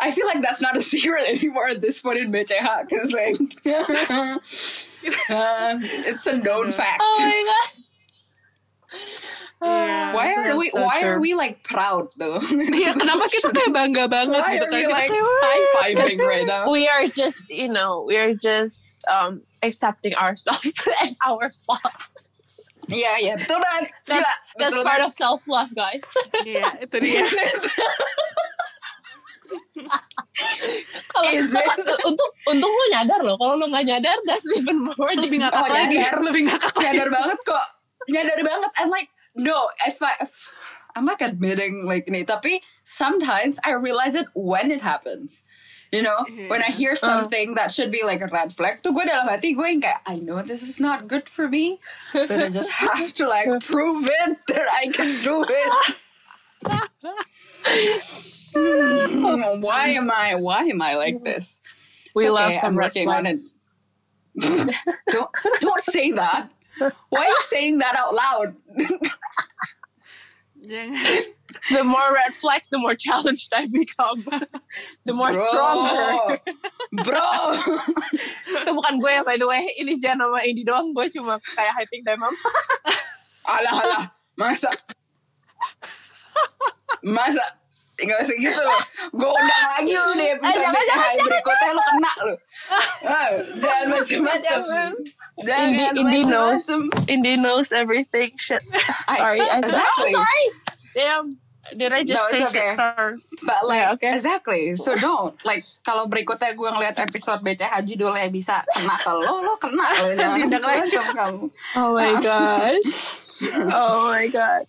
I feel like that's not a secret anymore at this point in BCH because like, um, it's a known fact. Oh my god. Yeah. why are we? so why are true. we like proud though? Iya, kenapa kita kayak bangga banget Why gitu are kan? we Kita like high fiving right now? We are just, you know, we are just um accepting ourselves and our flaws. Yeah, yeah, betul banget. That, Gila, that's betul part banget. of self love, guys. Iya, itu dia. Kalau Is it? untung untung lu nyadar loh. Kalau lu nggak nyadar, that's even more. Lebih ngakak Oh, lagi, nyadar. lebih ngakak nyadar banget kok nyadar banget and like no if I if, I'm like admitting like ini tapi sometimes I realize it when it happens. You know when I mm-hmm. hear uh. something that should be like a red flag to gue dalam hati gue yang kayak I know this is not good for me but I just have to like prove it that I can do it. Why am I why am I like mm-hmm. this? We It's love some I'm red working on it. don't don't say that. Why are you saying that out loud? The more red flags, the more challenged I become. the more stronger. Bro. Itu bukan gue ya, by the way. Ini Jan sama Indi doang. Gue cuma kayak hyping them up. alah alah. Masa? Masa? Tinggal segitu loh. Gue undang lagi lu di episode jangan, jangan, BCH berikutnya lu kena lu. Ah, Jangan macam-macam. Jangan. Indi, Indi knows. Indi knows everything. Shit. Sorry. I, said, exactly. oh, sorry. Damn. Did I just No, it's say okay. shit? But like Yeah, okay. exactly. So don't like kalau berikutnya gue ngeliat episode BCH judulnya bisa kena ke lo, lo kena lo jangan macam kamu. Oh my gosh. oh my god.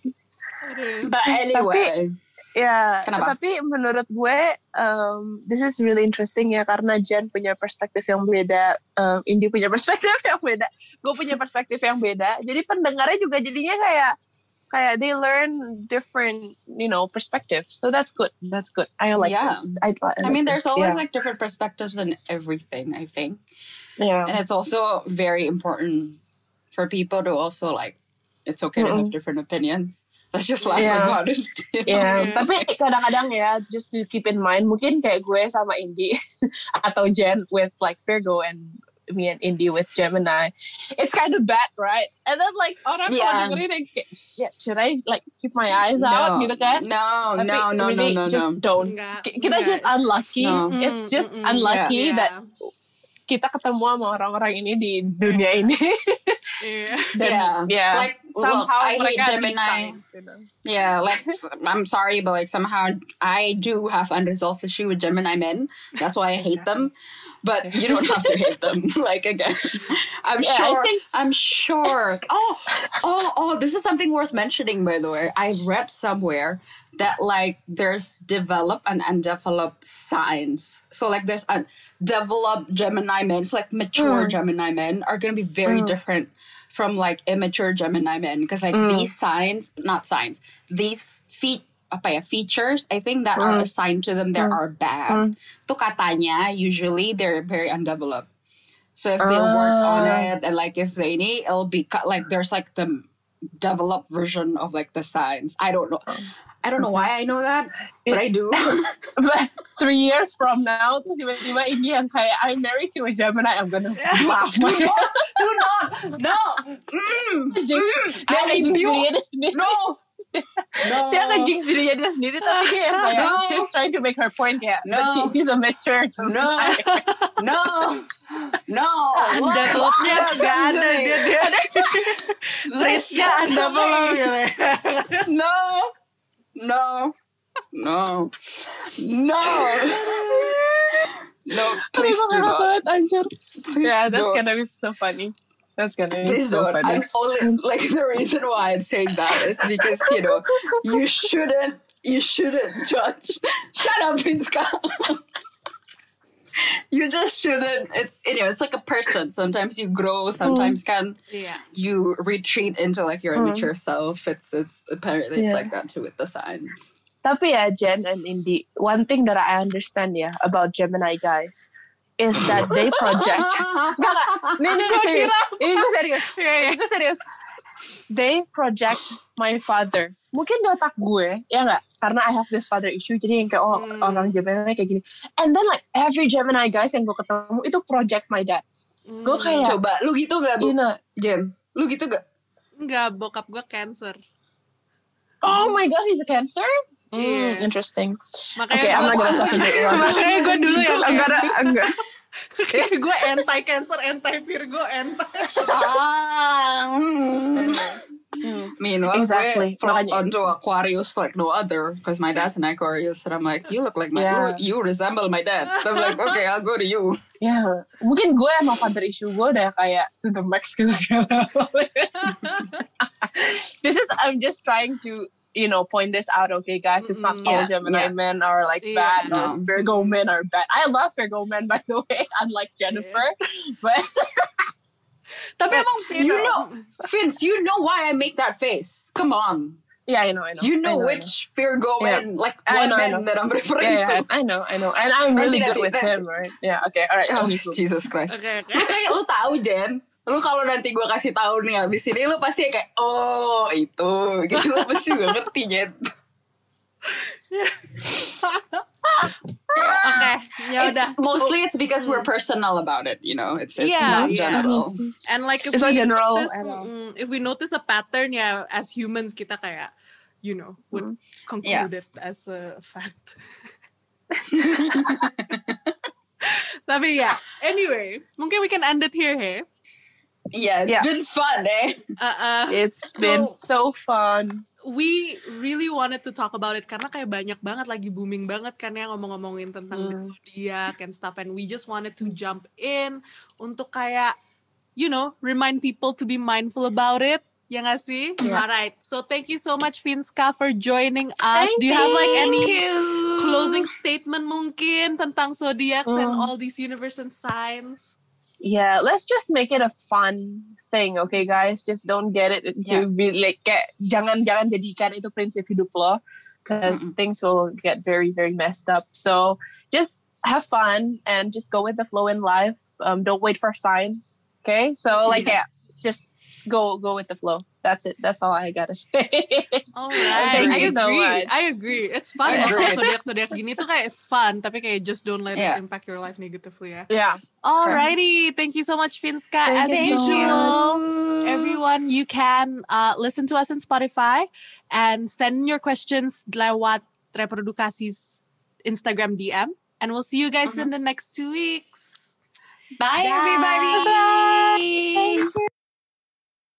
But anyway, Ya, Kenapa? tapi menurut gue, um, this is really interesting ya karena Jen punya perspektif yang beda, um, Indi punya perspektif yang beda, gue punya perspektif yang beda. Jadi pendengarnya juga jadinya kayak kayak they learn different, you know, perspectives. So that's good. That's good. I like Yeah. this. I, I, I mean, like there's this. always yeah. like different perspectives in everything. I think, yeah. and it's also very important for people to also like. It's okay to have different opinions. Let's just laugh Yeah. about it. you know? Ya, Yeah. tapi kadang-kadang ya, just to keep in mind, mungkin kayak gue sama Indi atau Jen with like Virgo and me and Indy with Gemini, it's kind of bad, right? And then like orang Yeah. kalau dengerin yang kayak shit, should I like keep my eyes out No, gitu kan? no, Tapi no, no, no, really no, just no. don't. Enggak, Kita enggak. just unlucky. No. It's just Mm, unlucky Yeah. that kita ketemu sama orang-orang ini di dunia ini. Iya. Dan Yeah. yeah, Like, look, somehow I hate mereka ada di Gemini. you know. Yeah, like I'm sorry, but like somehow I do have unresolved issue with Gemini men. That's why I hate them. But you don't have to hate them. Like again, I'm Yeah, I sure. think- I'm sure. Oh, oh, oh! This is something worth mentioning, by the way. I read somewhere that like there's develop and undeveloped signs. So like there's undeveloped Gemini men, so like mature Mm. Gemini men are gonna be very different from like immature Gemini men because like Mm. these signs, not signs, these feet apa ya features I think that are Mm. assigned to them that are bad. To katanya usually they're very undeveloped. So if they work on Ah. it and like if they need, it'll be cut like there's like the developed version of like the signs. I don't know. I don't know why I know that, but I do. But three years from now, terus tiba-tiba ini yang kayak I'm married to a Gemini, I'm gonna laugh. do not, no, mm, dia I rebuke. dirinya no, no. Dia ngejinx dirinya dia sendiri, tapi kayak, kayak No. she's trying to make her point kayak, but No. she, he's a mature. No, no, no. Anda What? telapnya Listen gak ada dia dia Listen Trisnya anda belum me. No, no, no, no. No, oh please do not. banget, anjir. Please Yeah, that's don't. gonna be so funny. That's gonna be Please so don't. funny. I'm only like the reason why I'm saying that is because you know you shouldn't you shouldn't judge. Shut up, Vinska. you just shouldn't. It's you know it's like a person. Sometimes you grow. Sometimes can Iya. you retreat into like your mm-hmm. immature self. It's it's apparently it's Yeah. like that too with the signs. Tapi ya Jen and Indy, one thing that I understand yeah about Gemini guys is that they project. Enggak, enggak. Nih, nih, serius. Ini gue serius. Iya, iya. Ini gue serius. They project my father. Mungkin di otak gue, ya nggak? Karena I have this father issue, jadi yang kayak, oh Hmm. orang Gemini kayak gini. And then like every Gemini guys yang gue ketemu, itu projects my dad. Gue kayak, Coba lu gitu gak bu? you know, Jem, lu gitu gak? Enggak, bokap gue cancer. oh my god, he's a cancer? Hmm, Iya. interesting. Makanya Okay, I'm gue, gonna talk about it. makanya gue dulu yang Enggak, kayak, enggak. gue anti cancer, anti Virgo, anti. Ah, mm. Meanwhile, Exactly. gue flop Makanya- onto Aquarius like no other because my dad's an Aquarius, and I'm like, you look like my, Yeah. you, you resemble my dad. So I'm like, okay, I'll go to you. Ya, mungkin gue emang father issue gue udah kayak to the max gitu. this is, I'm just trying to, you know, point this out, okay, guys? It's not Mm, all yeah, Gemini yeah. men are like Yeah. bad or No. Virgo men are bad. I love Virgo men, by the way, unlike Jennifer. But Tapi emang You know, Vince, you know why I make that face. Come on, yeah, I know, I know. you I know which Virgo Yeah. man, like I one know, I man know. that I'm referring Yeah, yeah, to. I know, I know. And I'm really good with him, right? Yeah, okay, all right. Oh, tell me who. Jesus Christ. Oke, oke. Lu kayak lu tahu Jen lu kalau nanti gue kasih tahu nih abis ini lu pasti kayak oh itu. Gitu lu pasti gak ngerti Jen. Oke, ya It's- udah. mostly it's because we're personal about it you know? It's it's Yeah, not yeah. general. And like if It's we not general notice, mm, if we notice a pattern ya as humans kita kayak you know would conclude it as a fact. Tapi ya, anyway, mungkin we can end it here, hey. Yeah it's Yeah. been fun eh Uh, uh, It's So- been so fun. we really wanted to talk about it karena kayak banyak banget lagi booming banget kan ya ngomong-ngomongin tentang the Hmm. zodiac and stuff and we just wanted to jump in untuk kayak you know remind people to be mindful about it ya nggak sih? Yeah. Alright, so thank you so much Finska for joining us. Thank Do you have like any you. closing statement mungkin tentang zodiacs and Mm. all these universe and signs? Yeah, let's just make it a fun thing, okay, guys? Just don't get it Yeah. to be like kayak jangan jangan jadikan itu prinsip hidup lo, because things will get very very messed up. So just have fun and just go with the flow in life. Um, don't wait for signs, okay? So like Yeah. yeah, just go go with the flow. That's it. That's all I gotta say. Alright, Thank I you so agree. much. I agree. It's fun I loh agree. kalau zodiak-zodiak gini tuh kayak it's fun, tapi kayak just don't let Yeah. it impact your life negatively ya. yeah. Alrighty, thank you so much Finska. As Thank you so usual, everyone you can uh, listen to us on Spotify and send your questions lewat reprodukasi's Instagram DM. And we'll see you guys in the next two weeks. Bye, Bye. everybody.